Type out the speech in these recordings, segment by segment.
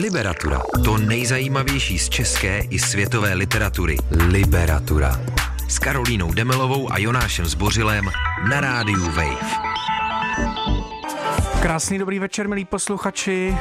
Liberatura. To nejzajímavější z české i světové literatury. Liberatura. S Karolínou Demelovou a Jonášem Zbořilem na rádiu Wave. Krásný dobrý večer, milí posluchači.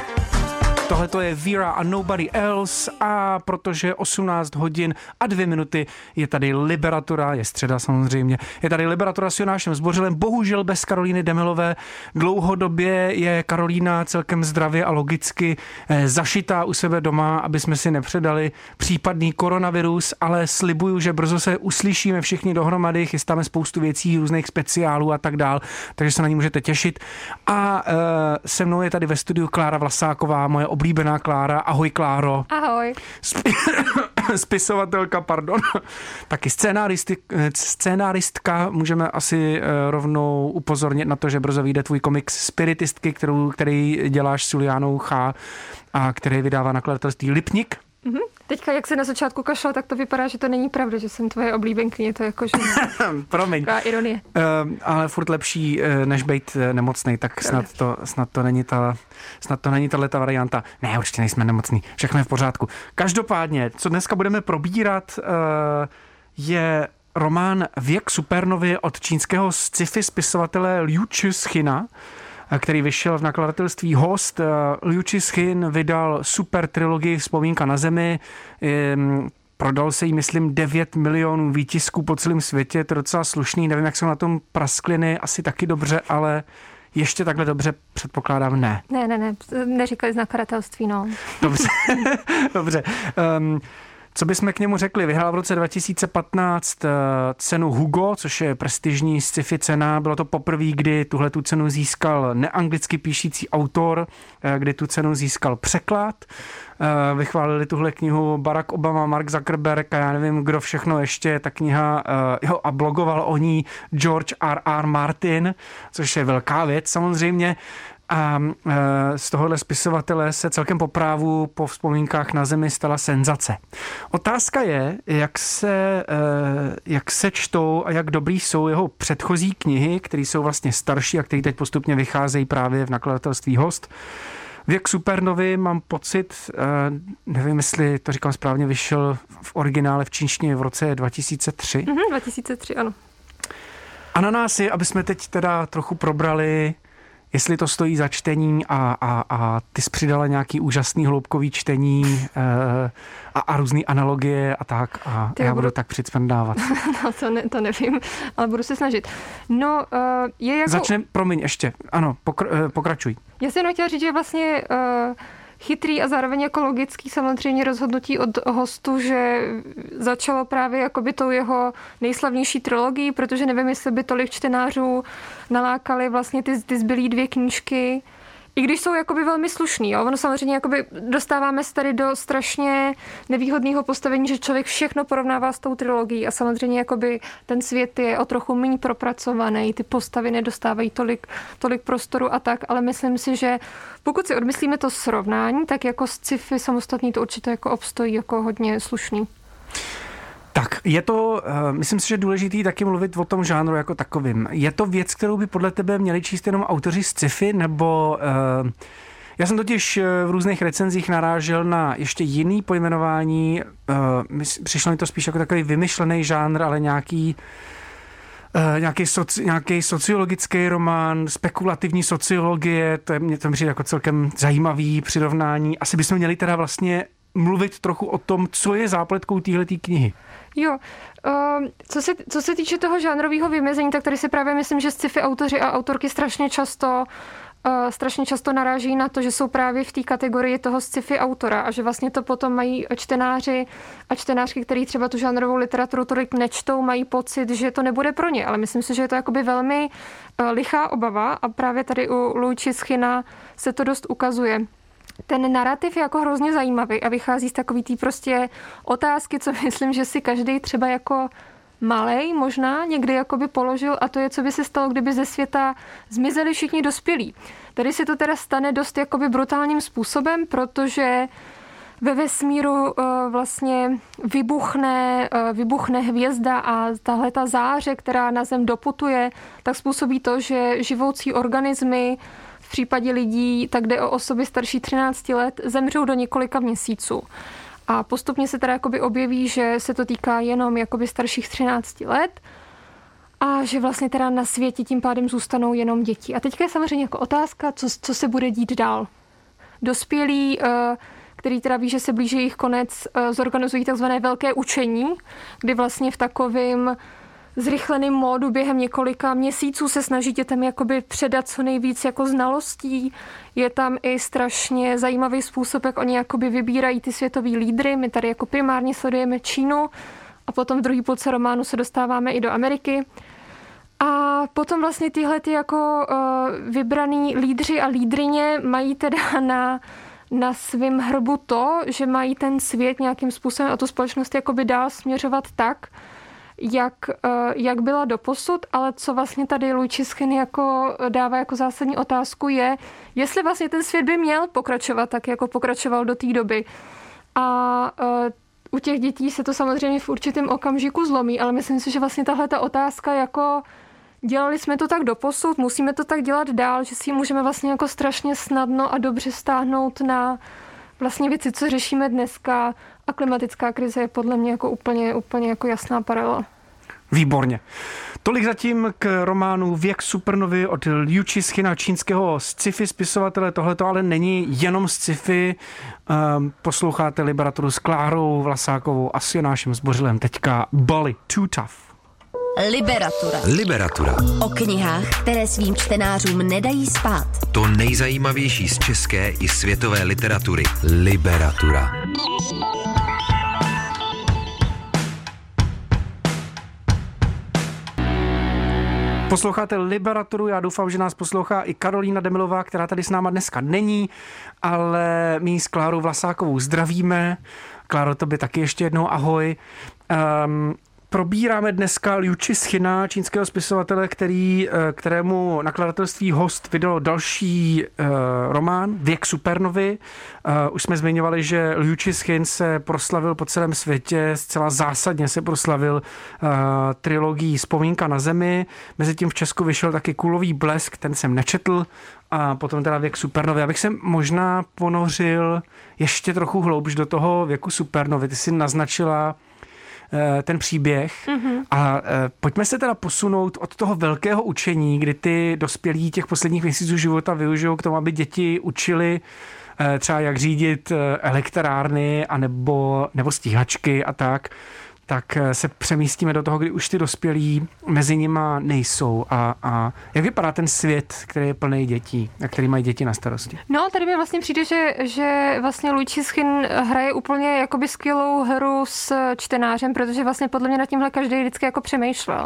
Tohle to je Vera a Nobody Else a protože 18 hodin a dvě minuty je tady Liberatura, je středa samozřejmě, je tady Liberatura s Jonášem Zbořilem, bohužel bez Karolíny Demelové. Dlouhodobě je Karolína celkem zdravě a logicky eh, zašitá u sebe doma, aby jsme si nepředali případný koronavirus, ale slibuju, že brzo se uslyšíme všichni dohromady, chystáme spoustu věcí, různých speciálů a tak dál, takže se na ní můžete těšit. A e, se mnou je tady ve studiu Klára Vlasáková, moje oblíbená Klára. Ahoj Kláro. Ahoj. Sp- spisovatelka, pardon. Taky scénáristka. Můžeme asi eh, rovnou upozornit na to, že brzo vyjde tvůj komiks Spiritistky, kterou, který děláš s Julianou Chá a který vydává nakladatelství Lipnik. Mm-hmm. Teďka, jak se na začátku kašla, tak to vypadá, že to není pravda, že jsem tvoje oblíbenkyně, to je jako, že Promiň. Taková ironie. Uh, ale furt lepší, uh, než být uh, nemocný, tak snad to, snad to není ta, snad to není tahle ta varianta. Ne, určitě nejsme nemocní, všechno je v pořádku. Každopádně, co dneska budeme probírat, uh, je román Věk supernovy od čínského sci-fi spisovatele Liu China, který vyšel v nakladatelství Host. Liu Cixin vydal super trilogii Vzpomínka na zemi. Prodal se jí, myslím, 9 milionů výtisků po celém světě. To je docela slušný. Nevím, jak jsou na tom praskliny, asi taky dobře, ale ještě takhle dobře předpokládám ne. Ne, ne, ne, neříkali z nakladatelství, no. Dobře, dobře. Um, co bychom k němu řekli? Vyhrál v roce 2015 eh, cenu Hugo, což je prestižní sci-fi cena. Bylo to poprvé, kdy tuhle tu cenu získal neanglicky píšící autor, eh, kdy tu cenu získal překlad. Eh, vychválili tuhle knihu Barack Obama, Mark Zuckerberg a já nevím, kdo všechno ještě. Ta kniha jo, a blogoval o ní George R. R. Martin, což je velká věc samozřejmě. A e, z tohohle spisovatele se celkem po právu po vzpomínkách na zemi stala senzace. Otázka je, jak se, e, jak se čtou a jak dobrý jsou jeho předchozí knihy, které jsou vlastně starší a které teď postupně vycházejí právě v nakladatelství Host. Věk supernovy mám pocit, e, nevím, jestli to říkám správně, vyšel v originále v čínštině v roce 2003. Mm-hmm, 2003, ano. A na nás je, aby jsme teď teda trochu probrali jestli to stojí za čtení a, a, a ty jsi přidala nějaký úžasný hloubkový čtení e, a, a různé analogie a tak a ty já budu, budu tak přicvendávat. no to, ne, to nevím, ale budu se snažit. No, uh, je jako... Začne, promiň ještě, ano, pokr, uh, pokračuj. Já jsem chtěla říct, že vlastně uh, chytrý a zároveň ekologický samozřejmě rozhodnutí od hostu, že začalo právě jakoby tou jeho nejslavnější trilogií, protože nevím, jestli by tolik čtenářů nalákali vlastně ty, ty zbylý dvě knížky, i když jsou jakoby velmi slušný. Jo? Ono samozřejmě jakoby dostáváme se tady do strašně nevýhodného postavení, že člověk všechno porovnává s tou trilogií a samozřejmě jakoby ten svět je o trochu méně propracovaný, ty postavy nedostávají tolik, tolik prostoru a tak, ale myslím si, že pokud si odmyslíme to srovnání, tak jako sci-fi samostatný to určitě jako obstojí jako hodně slušný. Tak, je to, uh, myslím si, že důležitý taky mluvit o tom žánru jako takovým. Je to věc, kterou by podle tebe měli číst jenom autoři z sci-fi, nebo... Uh, já jsem totiž eh, v různých recenzích narážel na ještě jiný pojmenování. Přišlo mi to spíš jako takový vymyšlený žánr, ale nějaký nějaký, soci, nějaký sociologický román, spekulativní sociologie, to je mě to přijde jako celkem zajímavý přirovnání. Asi bychom měli teda vlastně mluvit trochu o tom, co je zápletkou téhleté knihy. Jo, uh, co, se, co se týče toho žánrového vymezení, tak tady si právě myslím, že sci-fi autoři a autorky strašně často uh, strašně často naráží na to, že jsou právě v té kategorii toho sci-fi autora a že vlastně to potom mají čtenáři a čtenářky, který třeba tu žánrovou literaturu tolik nečtou, mají pocit, že to nebude pro ně. Ale myslím si, že je to jakoby velmi uh, lichá obava a právě tady u Luči Schina se to dost ukazuje ten narrativ je jako hrozně zajímavý a vychází z takový tý prostě otázky, co myslím, že si každý třeba jako malej možná někdy jakoby položil a to je, co by se stalo, kdyby ze světa zmizeli všichni dospělí. Tady se to teda stane dost jakoby brutálním způsobem, protože ve vesmíru uh, vlastně vybuchne, uh, vybuchne hvězda a tahle ta záře, která na Zem doputuje, tak způsobí to, že živoucí organismy případě lidí, tak jde o osoby starší 13 let, zemřou do několika měsíců. A postupně se teda jakoby objeví, že se to týká jenom jakoby starších 13 let a že vlastně teda na světě tím pádem zůstanou jenom děti. A teďka je samozřejmě jako otázka, co, co se bude dít dál. Dospělí, eh, který teda ví, že se blíží jejich konec, eh, zorganizují takzvané velké učení, kdy vlastně v takovém zrychleným módu během několika měsíců se snaží dětem jakoby předat co nejvíc jako znalostí. Je tam i strašně zajímavý způsob, jak oni jakoby vybírají ty světový lídry. My tady jako primárně sledujeme Čínu a potom v druhé půlce románu se dostáváme i do Ameriky. A potom vlastně tyhle ty jako uh, vybraný lídři a lídrině mají teda na, na svém hrbu to, že mají ten svět nějakým způsobem a tu společnost jakoby dál směřovat tak, jak, uh, jak byla doposud, ale co vlastně tady Luigi Schin jako dává jako zásadní otázku je, jestli vlastně ten svět by měl pokračovat tak, jako pokračoval do té doby. A uh, u těch dětí se to samozřejmě v určitém okamžiku zlomí, ale myslím si, že vlastně tahle ta otázka jako dělali jsme to tak doposud, musíme to tak dělat dál, že si ji můžeme vlastně jako strašně snadno a dobře stáhnout na vlastně věci, co řešíme dneska a klimatická krize je podle mě jako úplně, úplně jako jasná paralela. Výborně. Tolik zatím k románu Věk supernovy od Liu Chischina, čínského sci-fi spisovatele. Tohle to ale není jenom sci-fi. Um, posloucháte Liberaturu s Klárou Vlasákovou a s Jonášem Zbořilem. Teďka Bali, Too Tough. Liberatura. Liberatura. O knihách, které svým čtenářům nedají spát. To nejzajímavější z české i světové literatury. Liberatura. Posloucháte Liberaturu, já doufám, že nás poslouchá i Karolína Demilová, která tady s náma dneska není, ale my s Klárou Vlasákovou zdravíme. Kláro, tobě taky ještě jednou ahoj. Um, Probíráme dneska Liuči Schina, čínského spisovatele, který, eh, kterému nakladatelství Host vydalo další uh, román Věk supernovy. Uh, už jsme zmiňovali, že Liuči Schin se proslavil po celém světě, zcela zásadně se proslavil uh, trilogií Vzpomínka na zemi. Mezitím v Česku vyšel taky Kulový blesk, ten jsem nečetl, a potom teda věk supernovy. Abych se možná ponořil ještě trochu hloubš do toho věku supernovy. Ty jsi naznačila ten příběh. Mm-hmm. A eh, pojďme se teda posunout od toho velkého učení, kdy ty dospělí těch posledních měsíců života využijou k tomu, aby děti učili eh, třeba jak řídit elektrárny a nebo, nebo stíhačky a tak tak eh, se přemístíme do toho, kdy už ty dospělí mezi nima nejsou. A, a jak vypadá ten svět, který je plný dětí a který mají děti na starosti? No, tady mi vlastně přijde, že, že vlastně Luigi Schin hraje úplně jakoby skvělou hru s čtenářem, protože vlastně podle mě na tímhle každý vždycky jako přemýšlel.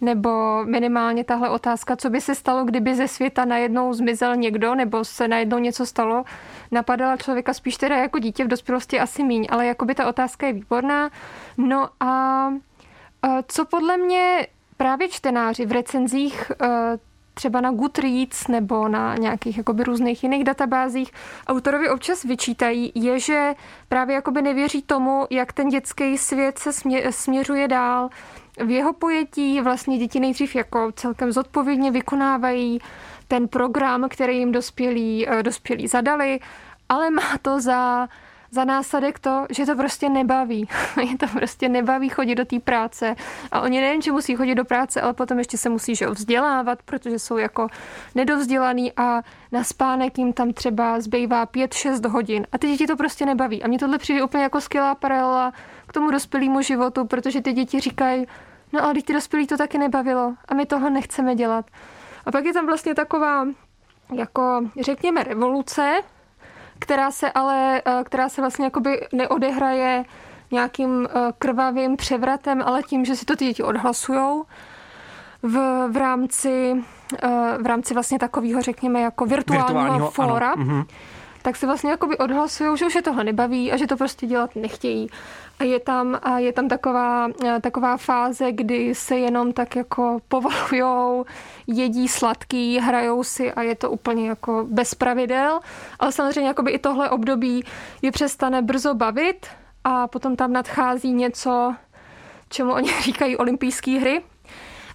Nebo minimálně tahle otázka, co by se stalo, kdyby ze světa najednou zmizel někdo, nebo se najednou něco stalo, napadala člověka spíš teda jako dítě v dospělosti asi míň, ale jakoby ta otázka je výborná. No a co podle mě právě čtenáři v recenzích třeba na Goodreads nebo na nějakých jakoby různých jiných databázích autorovi občas vyčítají, je, že právě jakoby nevěří tomu, jak ten dětský svět se směřuje dál. V jeho pojetí vlastně děti nejdřív jako celkem zodpovědně vykonávají ten program, který jim dospělí, dospělí zadali, ale má to za za následek to, že to prostě nebaví. je to prostě nebaví chodit do té práce. A oni nejen, že musí chodit do práce, ale potom ještě se musí že vzdělávat, protože jsou jako nedovzdělaný a na spánek jim tam třeba zbývá 5-6 hodin. A ty děti to prostě nebaví. A mně tohle přijde úplně jako skvělá paralela k tomu dospělému životu, protože ty děti říkají, no ale ty dospělí to taky nebavilo a my toho nechceme dělat. A pak je tam vlastně taková jako řekněme revoluce, která se ale, eh, která se vlastně jakoby neodehraje nějakým eh, krvavým převratem, ale tím, že si to ty děti odhlasujou v, v rámci eh, v rámci vlastně takového, řekněme, jako virtuálního, virtuálního fóra. Ano. Mhm tak se vlastně jakoby odhlasují, že už je tohle nebaví a že to prostě dělat nechtějí. A je tam, a je tam taková, taková fáze, kdy se jenom tak jako povolujou, jedí sladký, hrajou si a je to úplně jako bez pravidel. Ale samozřejmě jakoby i tohle období je přestane brzo bavit a potom tam nadchází něco, čemu oni říkají olympijské hry.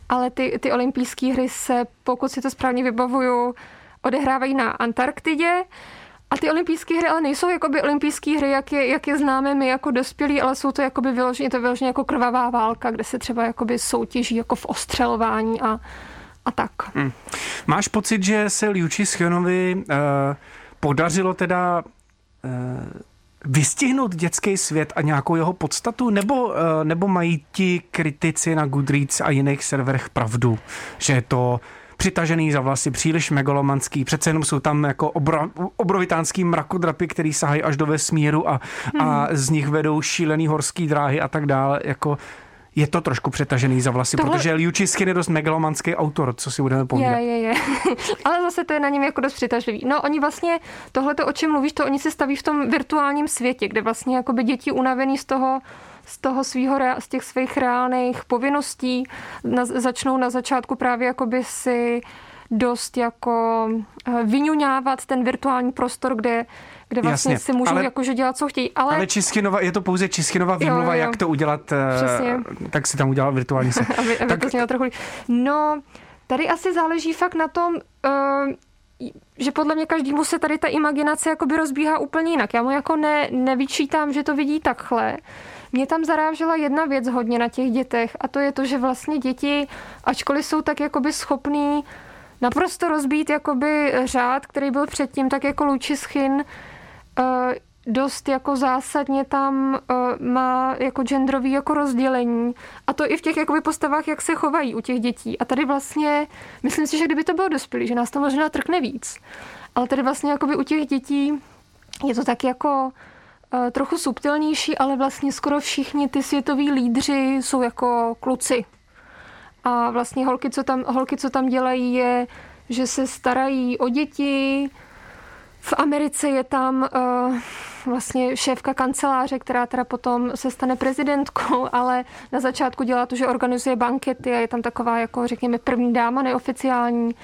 Ale ty, ty olympijské hry se, pokud si to správně vybavuju, odehrávají na Antarktidě. A ty olympijské hry ale nejsou jakoby olympijské hry, jak je, jak je známe my jako dospělí, ale jsou to jakoby vyloženě, to vyloženě jako krvavá válka, kde se třeba jakoby soutěží jako v ostřelování a, a tak. Hmm. Máš pocit, že se Liuči Schionovi uh, podařilo teda uh, vystihnout dětský svět a nějakou jeho podstatu, nebo, eh, nebo mají ti kritici na Goodreads a jiných serverech pravdu, že je to přitažený za vlasy, příliš megalomanský, přece jenom jsou tam jako obro, obrovitánský mrakodrapy, který sahají až do vesmíru a, hmm. a z nich vedou šílený horský dráhy a tak dále, jako je to trošku přetažený za vlasy, Tohle... protože Liu Cixin je dost megalomanský autor, co si budeme povídat. Je, je, je. Ale zase to je na něm jako dost přitažlivý. No oni vlastně, tohle o čem mluvíš, to oni se staví v tom virtuálním světě, kde vlastně jako by děti unavený z toho, z toho svýho, z těch svých reálných povinností na, začnou na začátku právě jakoby si dost jako eh, vyňuňávat ten virtuální prostor, kde kde vlastně Jasně, si můžou ale, jakože dělat, co chtějí. Ale, ale Čischinova, je to pouze Čischinova výmluva, jo, jo. jak to udělat, eh, Přesně. tak si tam udělal virtuální se. aby, aby tak... to trochu... No, tady asi záleží fakt na tom, uh, že podle mě každému se tady ta imaginace jakoby rozbíhá úplně jinak. Já mu jako ne, nevyčítám, že to vidí takhle. Mě tam zarážela jedna věc hodně na těch dětech a to je to, že vlastně děti, ačkoliv jsou tak jakoby schopný naprosto rozbít jakoby řád, který byl předtím, tak jako Lučischin Eh, dost jako zásadně tam uh, má jako genderový jako rozdělení a to i v těch jakoby postavách, jak se chovají u těch dětí. A tady vlastně, myslím si, že kdyby to bylo dospělý, že nás to možná trkne víc. Ale tady vlastně jakoby u těch dětí je to tak jako uh, trochu subtilnější, ale vlastně skoro všichni ty světoví lídři jsou jako kluci. A vlastně holky, co tam, holky, co tam dělají, je, že se starají o děti, v Americe je tam uh, vlastně šéfka kanceláře, která teda potom se stane prezidentkou, ale na začátku dělá to, že organizuje bankety a je tam taková, jako řekněme, první dáma neoficiální.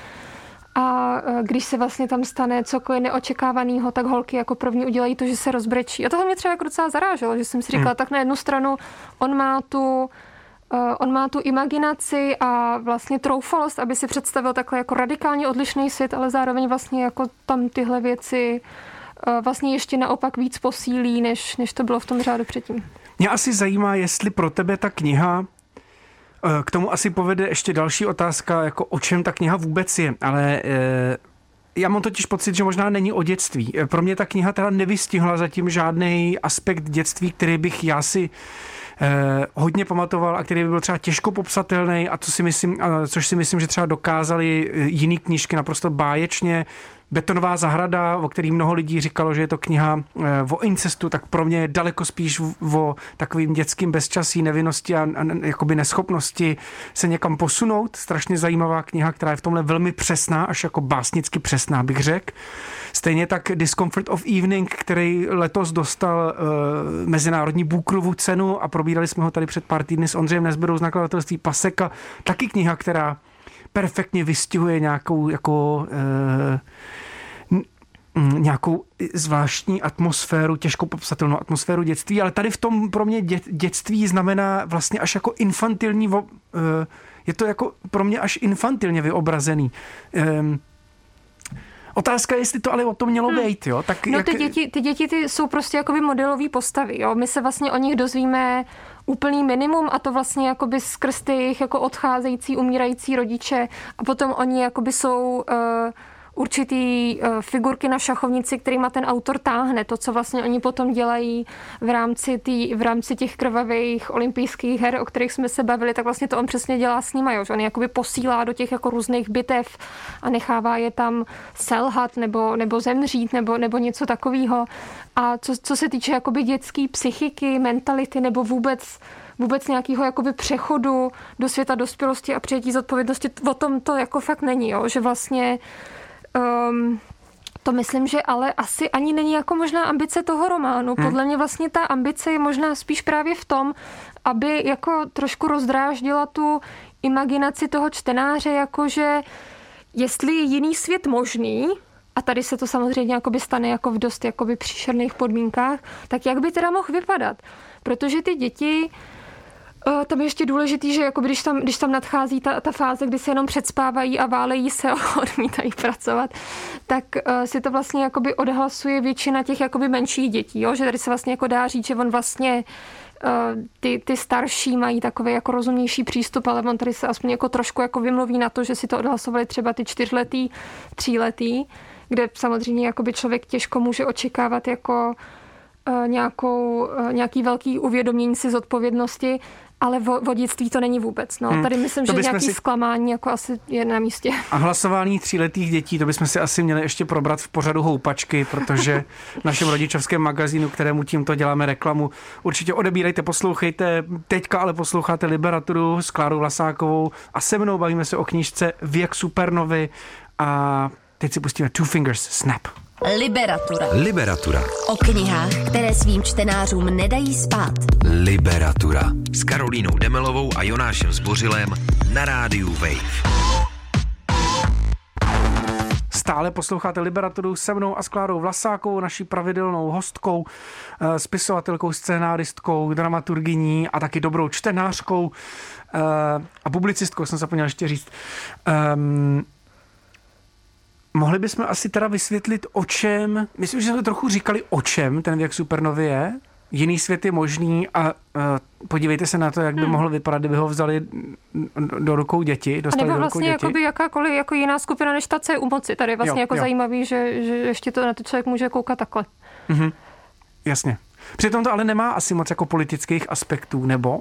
A uh, když se vlastně tam stane cokoliv neočekávaného, tak holky jako první udělají to, že se rozbrečí. A tohle mě třeba jako docela zaráželo, že jsem si říkala, hmm. tak na jednu stranu on má tu Eh, on má tu imaginaci a vlastně troufalost, aby si představil takhle jako radikálně odlišný svět, ale zároveň vlastně jako tam tyhle věci eh, vlastně ještě naopak víc posílí, než, než to bylo v tom řádu předtím. Mě asi zajímá, jestli pro tebe ta kniha eh, k tomu asi povede ještě další otázka, jako o čem ta kniha vůbec je, ale já mám totiž pocit, že možná není o dětství. Pro mě ta kniha teda nevystihla zatím žádný aspekt dětství, který bych já si eh, hodně pamatoval a který by byl třeba těžko popsatelný a co si myslím, což si myslím, že třeba dokázali eh, jiný knížky naprosto báječně Betonová zahrada, o který mnoho lidí říkalo, že je to kniha eh, o incestu, tak pro mě je daleko spíš o takovým dětským bezčasí, nevinnosti a, a jakoby neschopnosti se někam posunout. Strašně zajímavá kniha, která je v tomhle velmi přesná, až jako básnicky přesná, bych řekl. Stejně tak Discomfort of Evening, který letos dostal uh, Mezinárodní Bukrovu cenu a probírali jsme ho tady před pár týdny s Ondřejem Nezberou z nakladatelství Paseka. Taky kniha, která perfektně vystihuje nějakou jako uh, nějakou zvláštní atmosféru, těžko popsatelnou atmosféru dětství, ale tady v tom pro mě dě, dětství znamená vlastně až jako infantilní, uh, je to jako pro mě až infantilně vyobrazený. Otázka je, jestli to ale o tom mělo hmm. být, jo? Tak no jak... ty, děti, ty děti ty jsou prostě jakoby modelové postavy, jo? My se vlastně o nich dozvíme úplný minimum a to vlastně jakoby skrz ty jejich jako odcházející, umírající rodiče a potom oni jakoby jsou uh, určitý eh, figurky na šachovnici, kterýma ten autor táhne. To, co vlastně oni potom dělají v rámci, tý, v rámci těch krvavých olympijských her, o kterých jsme se bavili, tak vlastně to on přesně dělá s nimi. Jo? Že on je jakoby posílá do těch jako různých bitev a nechává je tam selhat nebo, nebo zemřít nebo, nebo něco takového. A co, co se týče jakoby dětské psychiky, mentality nebo vůbec vůbec nějakého jakoby přechodu do světa dospělosti a přijetí zodpovědnosti, o tom to jako fakt není, jo? že vlastně um, to myslím, že ale asi ani není jako možná ambice toho románu. Hmm. Podle mě vlastně ta ambice je možná spíš právě v tom, aby jako trošku rozdráždila tu imaginaci toho čtenáře, jakože jestli je jiný svět možný, a tady se to samozřejmě jakoby stane jako v dost jakoby příšerných podmínkách, tak jak by teda mohl vypadat? Protože ty děti Tam je ještě důležitý, že jako když tam, když tam nadchází ta, ta fáze, kdy se jenom předspávají a válejí se a odmítají pracovat, tak uh, si to vlastně jakoby odhlasuje většina těch jakoby menších dětí, jo? že tady se vlastně jako dá říct, že on vlastně uh, ty, ty starší mají takový jako rozumnější přístup, ale on tady se aspoň jako trošku jako vymluví na to, že si to odhlasovali třeba ty čtyřletý, tříletý, kde samozřejmě jakoby člověk těžko může očekávat jako nějakou, nějaký velký uvědomění si zodpovědnosti, ale vo, vodictví to není vůbec. No. Hmm. Tady myslím, to že nějaký si... zklamání jako asi je na místě. A hlasování tříletých dětí, to bychom si asi měli ještě probrat v pořadu houpačky, protože v našem rodičovském magazínu, kterému tímto děláme reklamu, určitě odebírejte, poslouchejte. Teďka ale posloucháte Liberaturu s Klárou Vlasákovou a se mnou bavíme se o knížce Věk supernovy a teď si pustíme Two Fingers Snap. Liberatura. Liberatura. O knihách, které svým čtenářům nedají spát. Liberatura. S Karolínou Demelovou a Jonášem Zbořilem na rádiu Wave. Stále posloucháte Liberaturu se mnou a s Klárou Vlasákovou, naší pravidelnou hostkou, eh, spisovatelkou, scénáristkou, dramaturgyní a taky dobrou čtenářkou eh, a publicistkou, jsem zapomněl ještě říct. Um, Mohli bychom asi teda vysvětlit, o čem, myslím, že jsme trochu říkali, o čem ten věk supernovy je. Jiný svět je možný a uh, podívejte se na to, jak by hmm. mohl vypadat, kdyby ho vzali do rukou děti. Dostali a nebo vlastně do rukou děti. jakákoliv jako jiná skupina než ta, co je u moci. Tady vlastně jo, jako jo. zajímavý, že, že ještě to na to člověk může koukat takhle. Mm-hmm. Jasně. Přitom to ale nemá asi moc jako politických aspektů, nebo?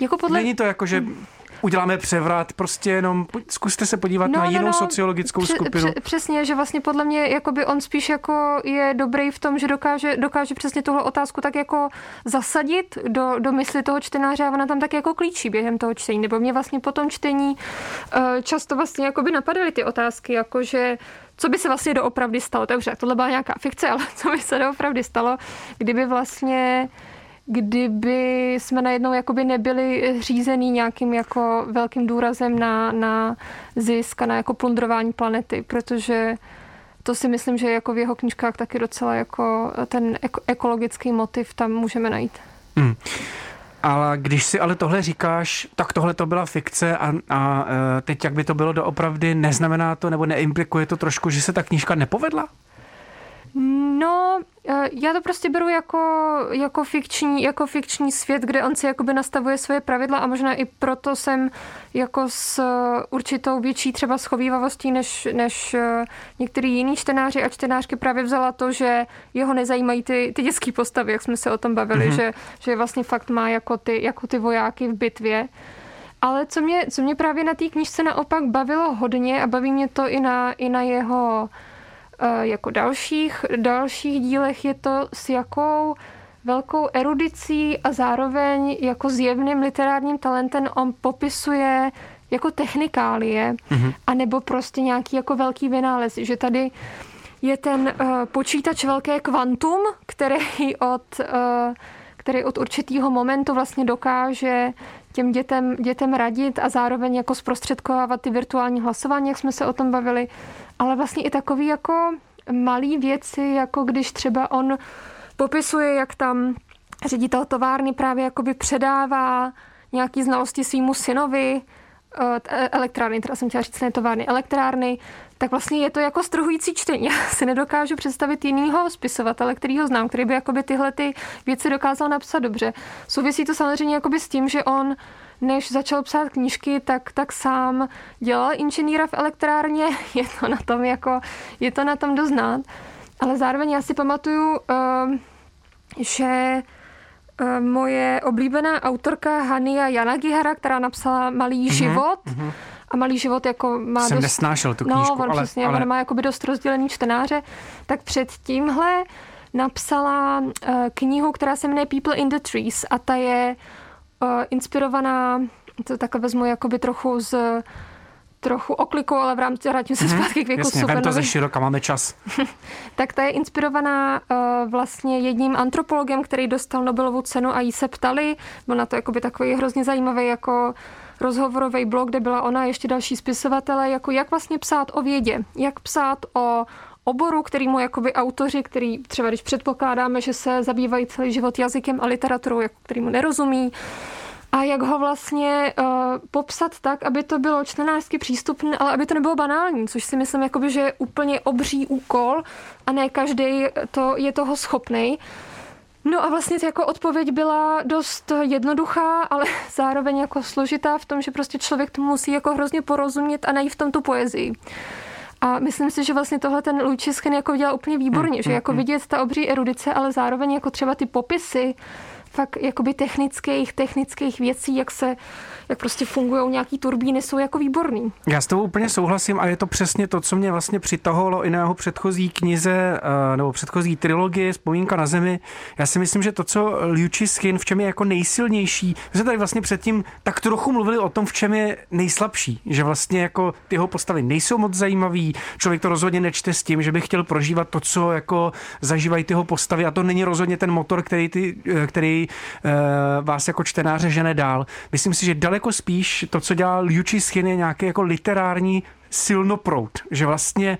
Jako podle... Není to jako, že hmm uděláme převrat, prostě jenom zkuste se podívat no, na no, jinou no, sociologickou pře- skupinu. Pře- přesně, že vlastně podle mě jakoby on spíš jako je dobrý v tom, že dokáže, dokáže přesně tuhle otázku tak jako zasadit do, do mysli toho čtenáře a ona tam tak jako klíčí během toho čtení. Nebo mě vlastně po tom čtení eh, často vlastně jakoby napadaly ty otázky, jako že co by se vlastně doopravdy stalo. Dobře, tohle byla nějaká fikce, ale co by se doopravdy stalo, kdyby vlastně kdyby jsme najednou jakoby nebyli řízený nějakým jako velkým důrazem na, na zisk a na jako plundrování planety, protože to si myslím, že jako v jeho knižkách taky docela jako ten ekologický motiv tam můžeme najít. Hmm. Ale když si ale tohle říkáš, tak tohle to byla fikce a, a e, teď jak by to bylo doopravdy, neznamená to nebo neimplikuje to trošku, že se ta knížka nepovedla? No, eh, já to prostě beru jako, jako, fikční, jako fikční svět, kde on si jakoby nastavuje svoje pravidla a možná i proto jsem jako s určitou větší třeba schovývavostí než, než eh, některý jiný čtenáři a čtenářky právě vzala to, že jeho nezajímají ty, ty dětské postavy, jak jsme se o tom bavili, mm-hmm. že, že vlastně fakt má jako ty, jako ty vojáky v bitvě. Ale co mě, co mě právě na té knižce naopak bavilo hodně a baví mě to i na, i na jeho Eh, jako dalších, dalších dílech je to s jakou velkou erudicí a zároveň jako zjevným literárním talentem on popisuje jako technikálie, mm-hmm. anebo prostě nějaký jako velký vynález, že tady je ten uh, počítač velké kvantum, který od, uh, který od určitého momentu vlastně dokáže těm dětem, dětem radit a zároveň jako zprostředkovávat ty virtuální hlasování, jak jsme se o tom bavili. Ale vlastně i takový jako malý věci, jako když třeba on popisuje, jak tam ředitel továrny právě jakoby předává nějaký znalosti svýmu synovi, eh, elektrárny, teda jsem chtěla říct ne továrny, elektrárny, tak vlastně je to jako strhující čtení. Já si nedokážu představit jinýho spisovatele, který ho znám, který by jakoby tyhle ty věci dokázal napsat dobře. Souvisí to samozřejmě jakoby s tím, že on než začal psát knížky, tak, tak sám dělal inženýra v elektrárně. Je to na tom jako, je to na tom doznat. Ale zároveň já si pamatuju, uh, že uh, moje oblíbená autorka Hania Yanagihara, která napsala Malý mm-hmm, život, mm-hmm. A Malý život jako má Jsem dost... nesnášel tu knížku, no, on ale, přesně, ale... on má jakoby dost rozdělený čtenáře, tak před tímhle napsala uh, knihu, která se jmenuje People in the Trees a ta je uh, inspirovaná, to takhle vezmu jakoby trochu z trochu oklikou, ale v rámci vrátím se mm-hmm, zpátky k věku jasně, to ze široka, máme čas. tak ta je inspirovaná uh, vlastně jedním antropologem, který dostal Nobelovu cenu a jí se ptali, byl na to jakoby takový hrozně zajímavý jako rozhovorový blog, kde byla ona ještě další spisovatele, jako jak vlastně psát o vědě, jak psát o oboru, který mu jakoby autoři, který třeba když předpokládáme, že se zabývají celý život jazykem a literaturou, jako který mu nerozumí, a jak ho vlastně uh, popsat tak, aby to bylo čtenářsky přístupné, ale aby to nebylo banální, což si myslím, jakoby, že je úplně obří úkol a ne každý to, je toho schopný. No a vlastně jako odpověď byla dost jednoduchá, ale zároveň jako složitá v tom, že prostě člověk to musí jako hrozně porozumět a najít v tom tu poezii. A myslím si, že vlastně tohle ten Luigi Schen jako dělal úplně výborně, mm, že jako mm, vidět ta obří erudice, ale zároveň jako třeba ty popisy, fakt jakoby technických, technických věcí, jak se jak prostě fungují nějaký turbíny, jsou jako výborný. Já s tebou úplně souhlasím a je to přesně to, co mě vlastně přitahovalo i na jeho předchozí knize eh, nebo předchozí trilogii Vzpomínka na zemi. Já si myslím, že to, co Liuči Skin, v čem je jako nejsilnější, my jsme tady vlastně předtím tak trochu mluvili o tom, v čem je nejslabší, že vlastně jako ty jeho postavy nejsou moc zajímavý, člověk to rozhodně nečte s tím, že by chtěl prožívat to, co jako zažívají ty jeho postavy a to není rozhodně ten motor, který, ty, eh, který uh, vás jako čtenáře žene dál. Myslím si, že daleko jako spíš to, co dělá Liu Cixin, je nějaký jako literární silnoprout, že vlastně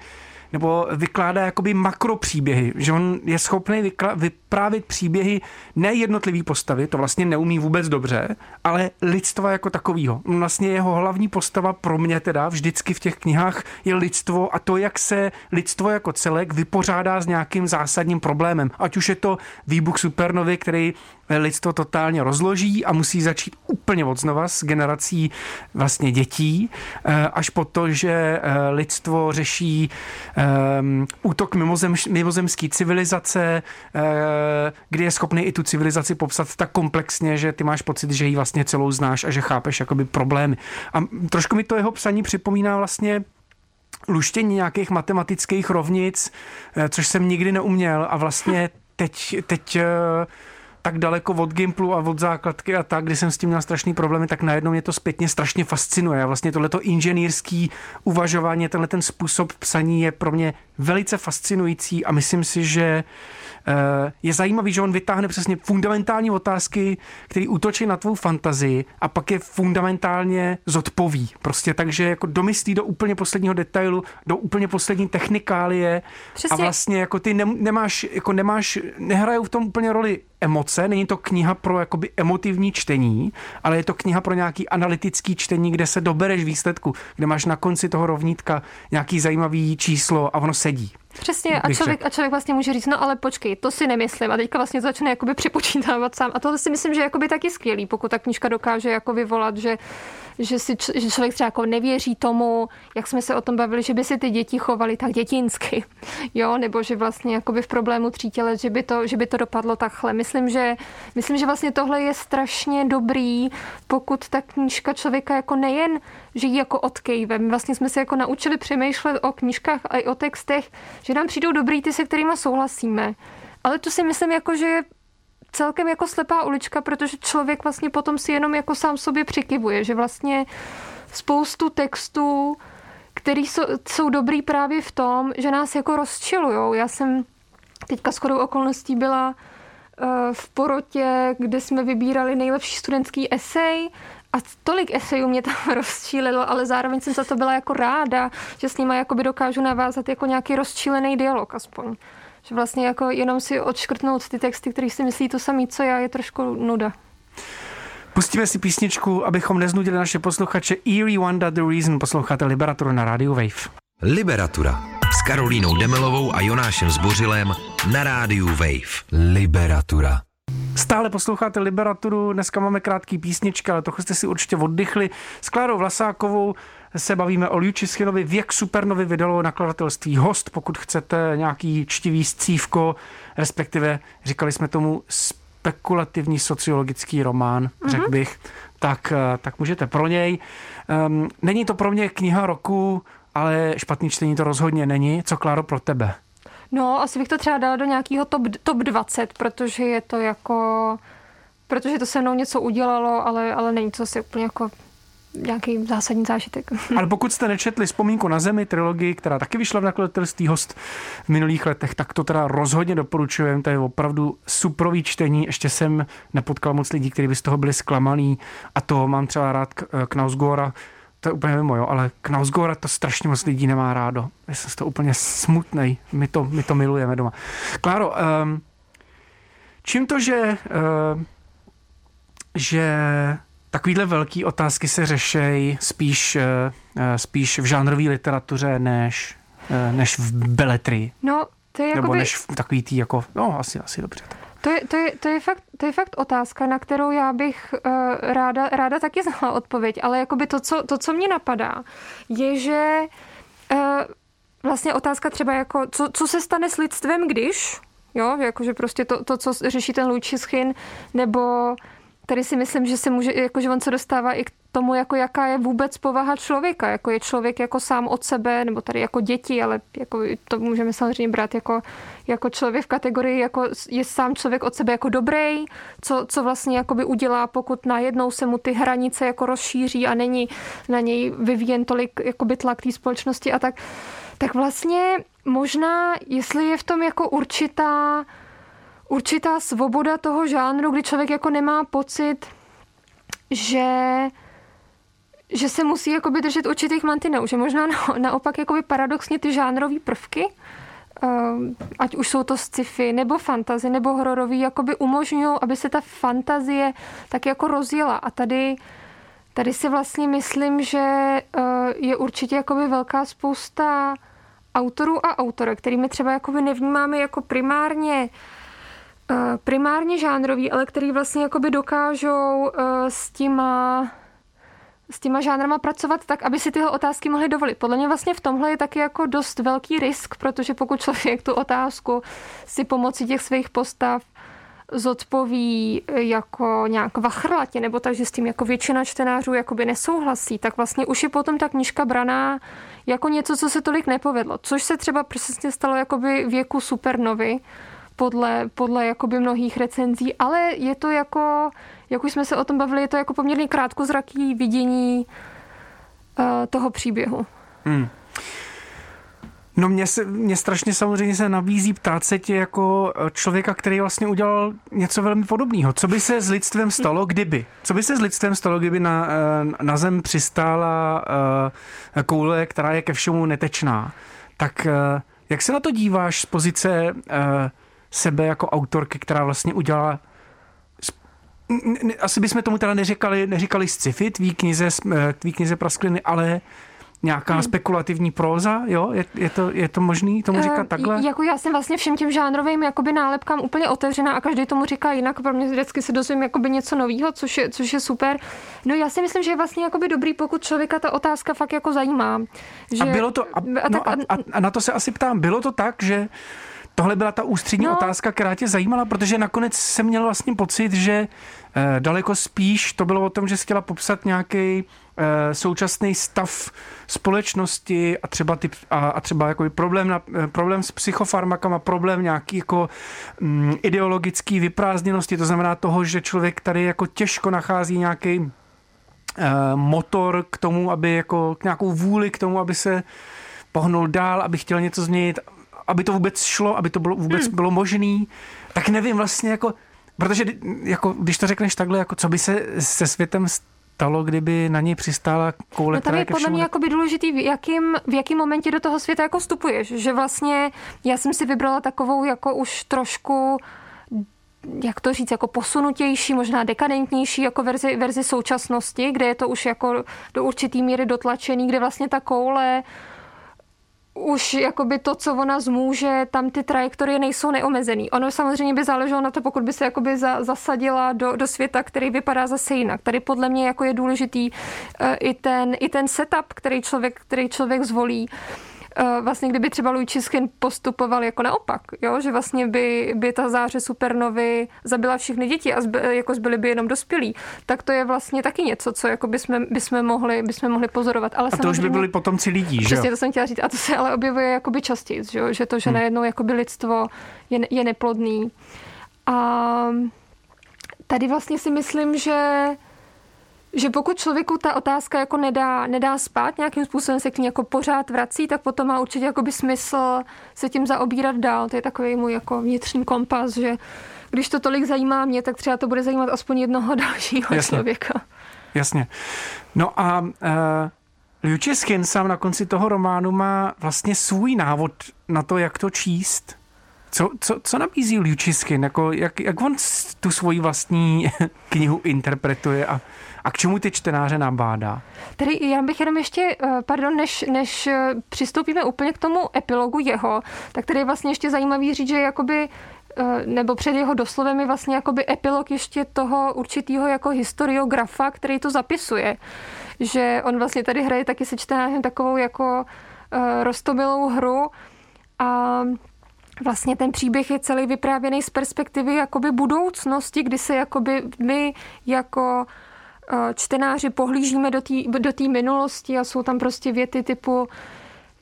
nebo vykládá jakoby makropříběhy, že on je schopný vyprávět příběhy ne jednotlivý postavy, to vlastně neumí vůbec dobře, ale lidstva jako takového. Vlastně jeho hlavní postava pro mě teda vždycky v těch knihách je lidstvo a to, jak se lidstvo jako celek vypořádá s nějakým zásadním problémem. Ať už je to výbuch supernovy, který lidstvo totálně rozloží a musí začít úplně od znova s generací vlastně dětí, eh, až po to, že eh, lidstvo řeší um, útok mimozem, mimozemský civilizace, uh, kdy je schopný i tu civilizaci popsat tak komplexně, že ty máš pocit, že ji vlastně celou znáš a že chápeš jakoby problémy. A trošku mi to jeho psaní připomíná vlastně luštění nějakých matematických rovnic, což jsem nikdy neuměl a vlastně teď, teď tak daleko od Gimplu a od základky a tak, kdy jsem s tím měl strašný problémy, tak najednou mě to zpětně strašně fascinuje. A vlastně tohleto inženýrský uvažování, tenhle ten způsob psaní je pro mě velice fascinující a myslím si, že Eh, je zajímavý, že on vytáhne přesně fundamentální otázky, které útočí na tvou fantazii a pak je fundamentálně zodpoví. Prostě takže jako domyslí do úplně posledního detailu, do úplně poslední technikálie přesně. a vlastně jako ty nemáš, jako nemáš, nehrajou v tom úplně roli emoce, není to kniha pro jakoby emotivní čtení, ale je to kniha pro nějaký analytický čtení, kde se dobereš výsledku, kde máš na konci toho rovnítka nějaký zajímavý číslo a ono sedí. Přesně, a člověk, a člověk vlastně může říct, no ale počkej, to si nemyslím. A teďka vlastně začne jakoby připočítávat sám. A tohle si myslím, že je jakoby taky skvělý, pokud ta knížka dokáže jako vyvolat, že že, si, že člověk třeba jako nevěří tomu, jak jsme se o tom bavili, že by si ty děti chovaly tak dětinsky, jo, nebo že vlastně jakoby v problému tří let, že by to, že by to dopadlo takhle. Myslím že, myslím, že vlastně tohle je strašně dobrý, pokud ta knížka člověka jako nejen, že ji jako odkejve. My vlastně jsme se jako naučili přemýšlet o knížkách a i o textech, že nám přijdou dobrý ty, se kterými souhlasíme. Ale to si myslím, jako, že celkem jako slepá ulička, protože člověk vlastně potom si jenom jako sám sobě přikivuje, že vlastně spoustu textů, který jsou, jsou dobrý právě v tom, že nás jako rozčilujou. Já jsem teďka skoro okolností byla eh, v porotě, kde jsme vybírali nejlepší studentský esej a tolik esejů mě tam rozčílilo, ale zároveň jsem za to byla jako ráda, že s nimi jakoby dokážu navázat jako nějaký rozčílený dialog aspoň. Že vlastně jako jenom si odškrtnout ty texty, které si myslí to samý, co já, je trošku nuda. Pustíme si písničku, abychom neznudili naše posluchače. Eerie Wanda The Reason posloucháte Liberaturu na rádiu Wave. Liberatura s Karolínou Demelovou a Jonášem Zbořilem na rádiu Wave. Liberatura. Stále posloucháte Liberaturu, dneska máme krátký písnička, ale trochu jste si určitě oddychli. S Klárou Vlasákovou se bavíme o Liu Čischinovi. Věk supernovy vydalo nakladatelství Host, pokud chcete nějaký čtivý scívko, respektive říkali jsme tomu spekulativní sociologický román, mm-hmm. řekl bych, tak, eh, tak můžete pro něj. Um, není to pro mě kniha roku, ale špatný čtení to rozhodně není. Co, Kláro, pro tebe? No, asi bych to třeba dala do nějakého top, top 20, protože je to jako... Protože to se mnou něco udělalo, ale, ale není to asi úplně jako nějaký zásadní zážitek. Ale pokud jste nečetli Vzpomínku na zemi, trilogii, která taky vyšla v nakladatelství host v minulých letech, tak to teda rozhodně doporučujem. To je opravdu suprový čtení. Ještě jsem nepotkal moc lidí, kteří by z toho byli zklamaný. A to mám třeba rád Knausgora, to je úplně mimo, jo, ale Knausgora to strašně moc lidí nemá rádo. Já jsem z toho úplně smutnej. My to, my to milujeme doma. Kláro, um, čím to, že, uh, že takovýhle velký otázky se řešejí spíš, spíš v žánrové literatuře než, než v beletrii. No, to je Nebo jakoby... než v takový tý jako, no asi, asi dobře. Tak. To je, to, je, to, je fakt, to je fakt otázka, na kterou já bych uh, ráda, ráda taky znala odpověď, ale jakoby to, co, to, co mě napadá, je, že uh, vlastně otázka třeba jako, co, co se stane s lidstvem, když, jo, jakože prostě to, to co řeší ten Lučischin, nebo tady si myslím, že se může, jakože on se dostává i k tomu, jako jaká je vůbec povaha člověka, jako je člověk jako sám od sebe, nebo tady jako děti, ale jako to můžeme samozřejmě brát jako, jako člověk v kategorii, jako je sám člověk od sebe jako dobrý, co, co vlastně jakoby udělá, pokud najednou se mu ty hranice jako rozšíří a není na něj vyvíjen tolik jakoby tlak té společnosti a tak, tak vlastně možná, jestli je v tom jako určitá určitá svoboda toho žánru, kdy člověk jako nemá pocit, že že se musí jakoby držet určitých mantinů, že možná na, naopak jakoby paradoxně ty žánrové prvky, uh, ať už jsou to sci-fi, nebo fantazy, nebo hororový, jakoby umožňují, aby se ta fantazie tak jako rozjela. A tady, tady si vlastně myslím, že uh, je určitě jakoby velká spousta autorů a autorek, kterými třeba jakoby nevnímáme jako primárně primárně žánrový, ale který vlastně jakoby dokážou uh, s těma s těma žánrama pracovat tak, aby si tyhle otázky mohli dovolit. Podle mě vlastně v tomhle je taky jako dost velký risk, protože pokud člověk tu otázku si pomocí těch svých postav zodpoví jako nějak vachrlatě, nebo takže s tím jako většina čtenářů jakoby nesouhlasí, tak vlastně už je potom ta knižka braná jako něco, co se tolik nepovedlo. Což se třeba přesně stalo jakoby věku supernovy, podle, podle jakoby mnohých recenzí, ale je to jako jak už jsme se o tom bavili, je to jako poměrně krátkozraký vidění uh, toho příběhu. Hmm. No mě, se, mě strašně samozřejmě se nabízí ptát se tě jako eh, člověka, který vlastně udělal něco velmi podobného. Co by se s lidstvem stalo, kdyby? Co by se s lidstvem stalo, kdyby na, eh, na zem přistála koule, která je ke všemu netečná? Tak jak se na to díváš z pozice sebe jako autorky, která vlastně udělala asi bychom tomu teda neříkali, neříkali sci-fi, tvý knize, eh, tvý knize praskliny, ale nějaká hmm. spekulativní próza, jo? Je, je, to, je to možný tomu eh, říkat takhle? Uh, jako já jsem vlastně všem těm žánrovým jakoby nálepkám úplně otevřená a každý tomu říká jinak. Pro mě vždycky se dozvím jakoby něco nového, což je, což je super. No já si myslím, že je vlastně jakoby dobrý, pokud člověka ta otázka fakt jako zajímá. Že, a bylo to, a, a, no a, a, a na to se asi ptám, bylo to tak, že tohle byla ta ústřední no. otázka, která tě zajímala, protože nakonec jsem měl vlastně pocit, že eh, daleko spíš to bylo o tom, že jsi chtěla popsat nějaký eh, současný stav společnosti a třeba, typ, a, a třeba jako problém, na, eh, problém s psychofarmakama, problém nějaký jako mm, ideologický vyprázdněnosti, to znamená toho, že člověk tady jako těžko nachází nějaký motor k tomu, aby jako k nějakou vůli k tomu, aby se pohnul dál, aby chtěl něco změnit aby to vůbec šlo, aby to bylo, vůbec hmm. bylo možné, tak nevím vlastně jako, protože jako, když to řekneš takhle, jako co by se se světem stalo, kdyby na něj přistála koule, no tady je podle mě by důležitý, v jakým, v jakým momentě do toho světa jako vstupuješ. Že vlastně já jsem si vybrala takovou jako už trošku jak to říct, jako posunutější, možná dekadentnější jako verzi, verzi současnosti, kde je to už jako do určitý míry dotlačený, kde vlastně ta koule už jakoby to, co ona zmůže, tam ty trajektorie nejsou neomezený. Ono samozřejmě by záleželo na to, pokud by se jakoby za, zasadila do, do světa, který vypadá zase jinak. Tady podle mě jako je důležitý uh, i, ten, i ten setup, který člověk, který člověk zvolí. Eh, vlastně kdyby třeba Lučiskin postupoval jako naopak, jo? že vlastně by, by ta záře supernovy zabila všechny děti a zby, jako zbyli by jenom dospělí, tak to je vlastně taky něco, co jako bychom, bychom, mohli, bychom mohli pozorovat. Ale a to už by byli potomci lidí, že Přesně to jsem chtěla říct. A to se ale objevuje jakoby častěji, že, že to, že hmm. najednou jakoby lidstvo je, je neplodný. A tady vlastně si myslím, že že pokud člověku ta otázka jako nedá, nedá spát, nějakým způsobem se k ní jako pořád vrací, tak potom má určitě jakoby smysl se tím zaobírat dál. To je takový můj jako vnitřní kompas, že když to tolik zajímá mě, tak třeba to bude zajímat aspoň jednoho dalšího Jasně. člověka. Jasně. No a uh, Liu Cixin sám na konci toho románu má vlastně svůj návod na to, jak to číst. Co, co, co nabízí Lučiskin? Jako, jak, jak on tu svoji vlastní knihu interpretuje a, a k čemu ty čtenáře nabádá? Tady já bych jenom ještě, eh, pardon, než, než eh, přistoupíme úplně k tomu epilogu jeho, tak tady je vlastně ještě zajímavý říct, že jakoby eh, nebo před jeho doslovem je vlastně jakoby epilog ještě toho určitého jako historiografa, který to zapisuje. Že on vlastně tady hraje taky se čtenářem takovou jako uh, rostomilou hru a vlastně ten příběh je celý vyprávěný z perspektivy jakoby budoucnosti, kdy se jakoby my jako eh, čtenáři pohlížíme do té do minulosti a jsou tam prostě věty typu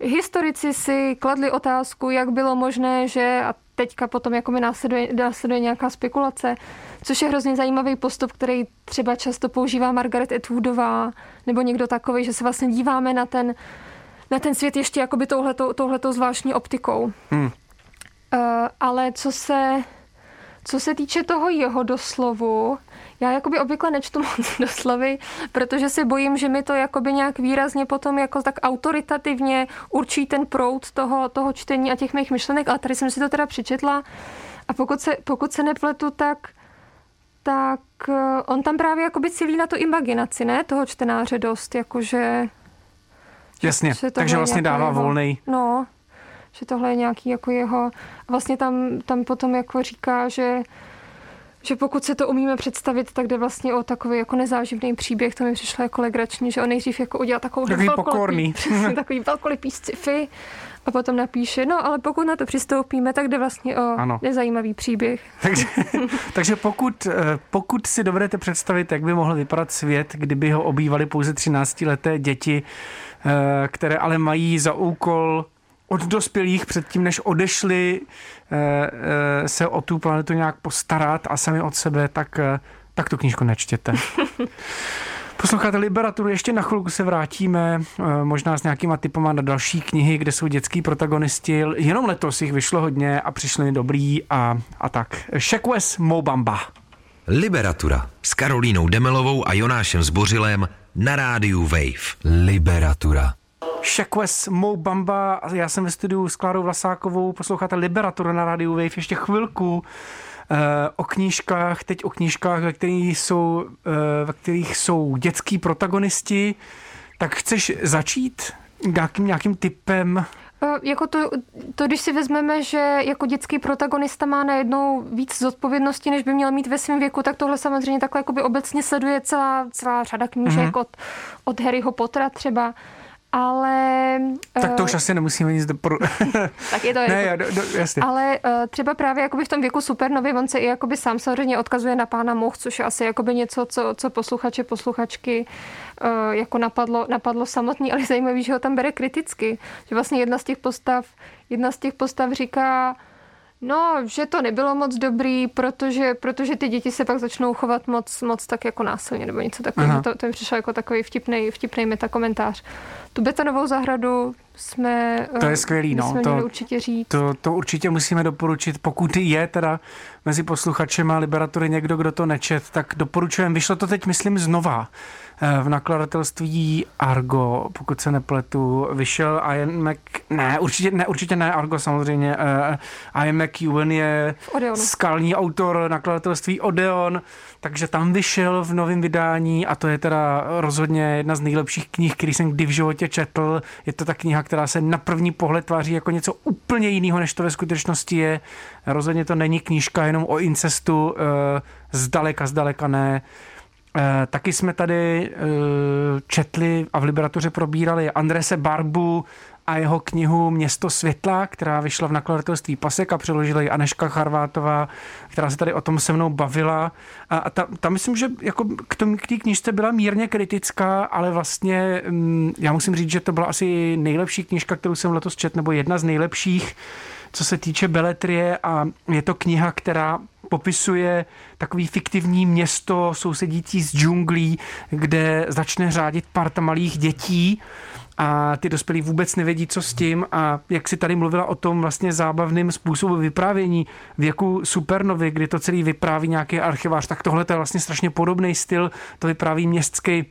historici si kladli otázku, jak bylo možné, že a teďka potom jako mi následuje, následuje nějaká spekulace, což je hrozně zajímavý postup, který třeba často používá Margaret Atwoodová nebo někdo takový, že se vlastně díváme na ten, na ten svět ještě jakoby touhletou, touhletou zvláštní optikou. Hmm. Uh, ale co se, co se týče toho jeho doslovu, já jakoby obvykle nečtu moc doslovy, protože se bojím, že mi to jakoby nějak výrazně potom jako tak autoritativně určí ten proud toho, toho čtení a těch mých myšlenek, ale tady jsem si to teda přečetla a pokud se, pokud se nepletu, tak tak eh, on tam právě jakoby cílí na tu imaginaci, ne? Toho čtenáře dost, jakože... Jasně, takže vlastně dává volnej. No, že tohle je nějaký jako jeho... Vlastně tam, tam potom jako říká, že že pokud se to umíme představit, tak jde vlastně o takový jako nezáživný příběh, to mi přišlo jako legrační, že on nejdřív jako udělá takovou takový pokorný. takový velkolepý sci-fi a potom napíše, no ale pokud na to přistoupíme, tak jde vlastně o ano. nezajímavý příběh. Takže, takže pokud, eh, pokud si dovedete představit, jak by mohl vypadat svět, kdyby ho obývali pouze 13-leté děti, eh, které ale mají za úkol od dospělých předtím, než odešli eh, se o tu planetu nějak postarat a sami od sebe, tak, tak tu knížku nečtěte. Posloucháte Liberaturu, ještě na chvilku se vrátíme, eh, možná s nějakýma typama na další knihy, kde jsou dětský protagonisti. Jenom letos jich vyšlo hodně a přišli dobrý a, a tak. Šekves Mobamba. Liberatura s Karolínou Demelovou a Jonášem Zbořilem na rádiu Wave. Liberatura. Šekves Mobamba, já jsem ve studiu s Klárou Vlasákovou, posloucháte Liberaturu na rádiu Wave ještě chvilku. Eh, o knížkách, teď o knížkách, ve kterých jsou, eh, ve kterých jsou dětský protagonisti. Tak chceš začít nějakým, nějakým typem? Eh, jako to, to, když si vezmeme, že jako dětský protagonista má najednou víc zodpovědnosti, než by měl mít ve svém věku, tak tohle samozřejmě takhle obecně sleduje celá, celá řada knížek mm-hmm. od, od Harryho Pottera třeba ale... Tak to už uh, asi nemusíme nic dopor... tak je to ne, jako, do, do, jasně. Ale uh, třeba právě jakoby v tom věku supernový, on se i jakoby sám samozřejmě odkazuje na pána Moh, což je asi jakoby něco, co, co posluchače, posluchačky uh, jako napadlo, napadlo samotný, ale zajímavý, že ho tam bere kriticky. Že vlastně jedna z těch postav, jedna z těch postav říká, No, že to nebylo moc dobrý, protože, protože ty děti se pak začnou chovat moc, moc tak jako násilně nebo něco takového. To, to mi přišlo jako takový vtipný, vtipný metakomentář. Tu betonovou zahradu jsme, to je skvělý, no. to, určitě říct. To, to určitě musíme doporučit. Pokud je teda mezi posluchačema Liberatory někdo, kdo to nečet, tak doporučujem. Vyšlo to teď, myslím, znova v nakladatelství Argo, pokud se nepletu, vyšel Ian Mc... Ne, určitě ne, určitě ne Argo samozřejmě. Uh, Ian McEwen je skalní autor nakladatelství Odeon, takže tam vyšel v novém vydání a to je teda rozhodně jedna z nejlepších knih, který jsem kdy v životě četl. Je to ta kniha, která se na první pohled tváří jako něco úplně jiného, než to ve skutečnosti je. Rozhodně to není knížka jenom o incestu, uh, zdaleka, zdaleka ne. Eh, taky jsme tady eh, četli a v Liberatoře probírali Andrese Barbu a jeho knihu Město světla, která vyšla v nakladatelství Pasek a přeložila ji Aneška Charvátová, která se tady o tom se mnou bavila. A, a ta, ta myslím, že jako k tomu k knižce byla mírně kritická, ale vlastně mm, já musím říct, že to byla asi nejlepší knižka, kterou jsem letos četl, nebo jedna z nejlepších, co se týče beletrie a je to kniha, která popisuje takový fiktivní město sousedící s džunglí, kde začne řádit parta malých dětí a ty dospělí vůbec nevědí, co s tím a jak si tady mluvila o tom vlastně zábavným způsobu vyprávění věku supernovy, kdy to celý vypráví nějaký archivář, tak tohle je vlastně strašně podobný styl, to vypráví městský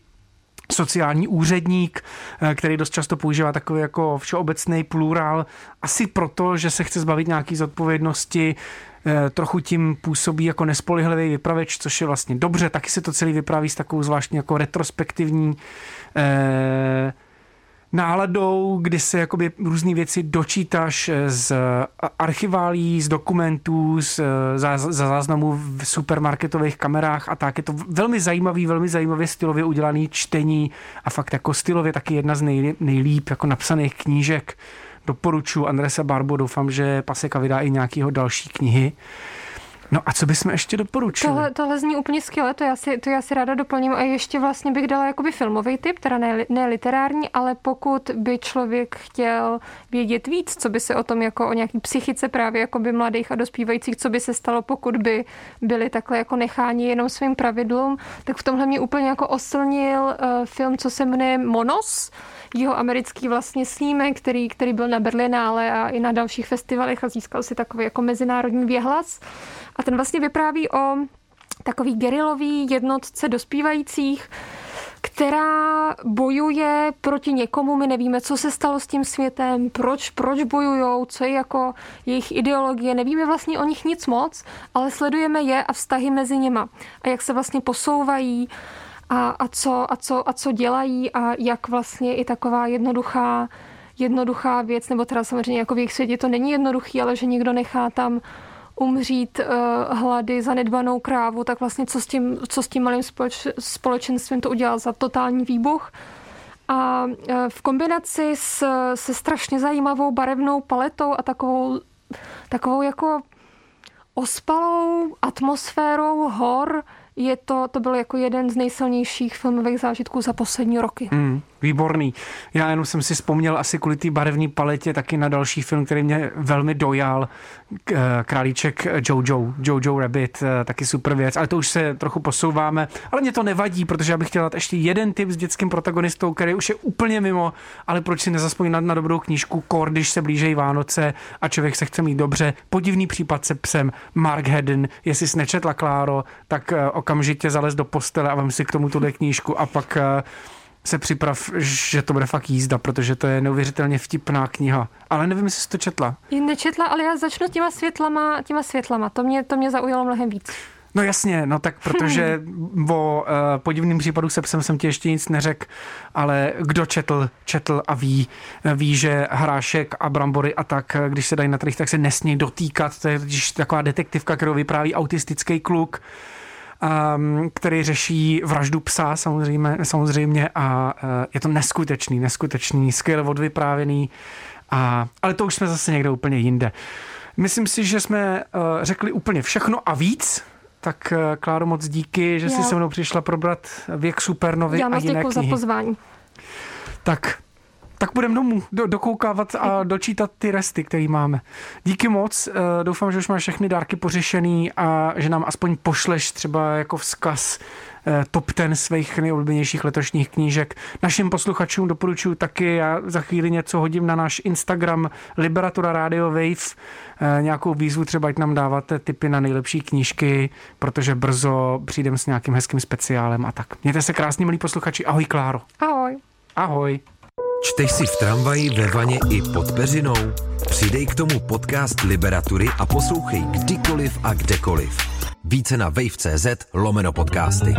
sociální úředník, eh, který dost často používá takový jako všeobecný plurál, asi proto, že se chce zbavit nějaký zodpovědnosti, eh, trochu tím působí jako nespolehlivý vypraveč, což je vlastně dobře, taky se to celý vypráví s takovou zvláštní jako retrospektivní eh, náladou, kdy se jakoby různé věci dočítáš z archiválí, z dokumentů, z, za, za záznamů v supermarketových kamerách a tak. Je to velmi zajímavý, velmi zajímavě stylově udělaný čtení a fakt jako stylově taky jedna z nej, nejlíp jako napsaných knížek. Doporučuji Andresa Barbo, doufám, že Paseka vydá i nějakého další knihy. No a co bychom ještě doporučili? Tohle, tohle zní úplně skvěle, to já, si, to já si ráda doplním a ještě vlastně bych dala jakoby filmový typ, teda ne, ne literární, ale pokud by člověk chtěl vědět víc, co by se o tom jako o nějaký psychice právě jakoby mladých a dospívajících, co by se stalo, pokud by byli takhle jako necháni jenom svým pravidlům, tak v tomhle mě úplně jako oslnil uh, film, co se jmenuje Monos, jeho americký vlastně snímek, který, který byl na Berlinále a i na dalších festivalech a získal si takový jako mezinárodní věhlas. A ten vlastně vypráví o takový gerilový jednotce dospívajících, která bojuje proti někomu, my nevíme, co se stalo s tím světem, proč, proč bojujou, co je jako jejich ideologie, nevíme vlastně o nich nic moc, ale sledujeme je a vztahy mezi nima a jak se vlastně posouvají a, a, co, a, co, a co dělají a jak vlastně i taková jednoduchá jednoduchá věc, nebo teda samozřejmě jako v jejich světě to není jednoduchý, ale že někdo nechá tam umřít uh, hlady zanedbanou krávu, tak vlastně co s tím, co s tím malým společ, společenstvím to udělal za totální výbuch. A uh, v kombinaci s, se strašně zajímavou barevnou paletou a takovou, takovou jako ospalou atmosférou hor, je to, to byl jako jeden z nejsilnějších filmových zážitků za poslední roky. Mm, výborný. Já jenom jsem si vzpomněl asi kvůli té barevné paletě taky na další film, který mě velmi dojal. Eh, Králíček Jojo, Jojo Rabbit, eh, taky super věc, ale to už se trochu posouváme. Ale mě to nevadí, protože já bych chtěl dát ještě jeden tip s dětským protagonistou, který už je úplně mimo, ale proč si nezaspoňat na dobrou knížku Kor, když se blížejí Vánoce a člověk se chce mít dobře. Podivný případ se psem Mark Hedden, jestli jsi nečetla Kláro, tak eh, okamžitě zalez do postele a vem si k tomu tuhle knížku a pak se připrav, že to bude fakt jízda, protože to je neuvěřitelně vtipná kniha. Ale nevím, jestli jsi to četla. Nečetla, ale já začnu těma světlama, těma světlama. To mě, to mě zaujalo mnohem víc. No jasně, no tak protože o uh, podivným případu se psem jsem ti ještě nic neřekl, ale kdo četl, četl a ví, ví, že hrášek a brambory a tak, když se dají na trh, tak se nesmí dotýkat. To je taková detektivka, kterou vypráví autistický kluk který řeší vraždu psa samozřejmě, samozřejmě a uh, je to neskutečný, neskutečný, skvěle odvyprávěný, a, ale to už jsme zase někde úplně jinde. Myslím si, že jsme uh, řekli úplně všechno a víc, tak uh, Kláro, moc díky, že Já. jsi se mnou přišla probrat věk supernovy Já a jiné knihy. za pozvání. Tak tak budeme domů do, dokoukávat a dočítat ty resty, které máme. Díky moc, uh, doufám, že už máš všechny dárky pořešený a že nám aspoň pošleš třeba jako vzkaz uh, top ten svých nejoblíbenějších letošních knížek. Našim posluchačům doporučuji taky, já za chvíli něco hodím na náš Instagram Liberatura Radio Wave, uh, nějakou výzvu třeba, ať nám dáváte tipy na nejlepší knížky, protože brzo přijdem s nějakým hezkým speciálem a tak. Mějte se krásně, milí posluchači. Ahoj, Kláro. Ahoj. Ahoj. Čteš si v tramvaji, ve vaně i pod peřinou? Přidej k tomu podcast Liberatury a poslouchej kdykoliv a kdekoliv. Více na wave.cz lomeno podcasty.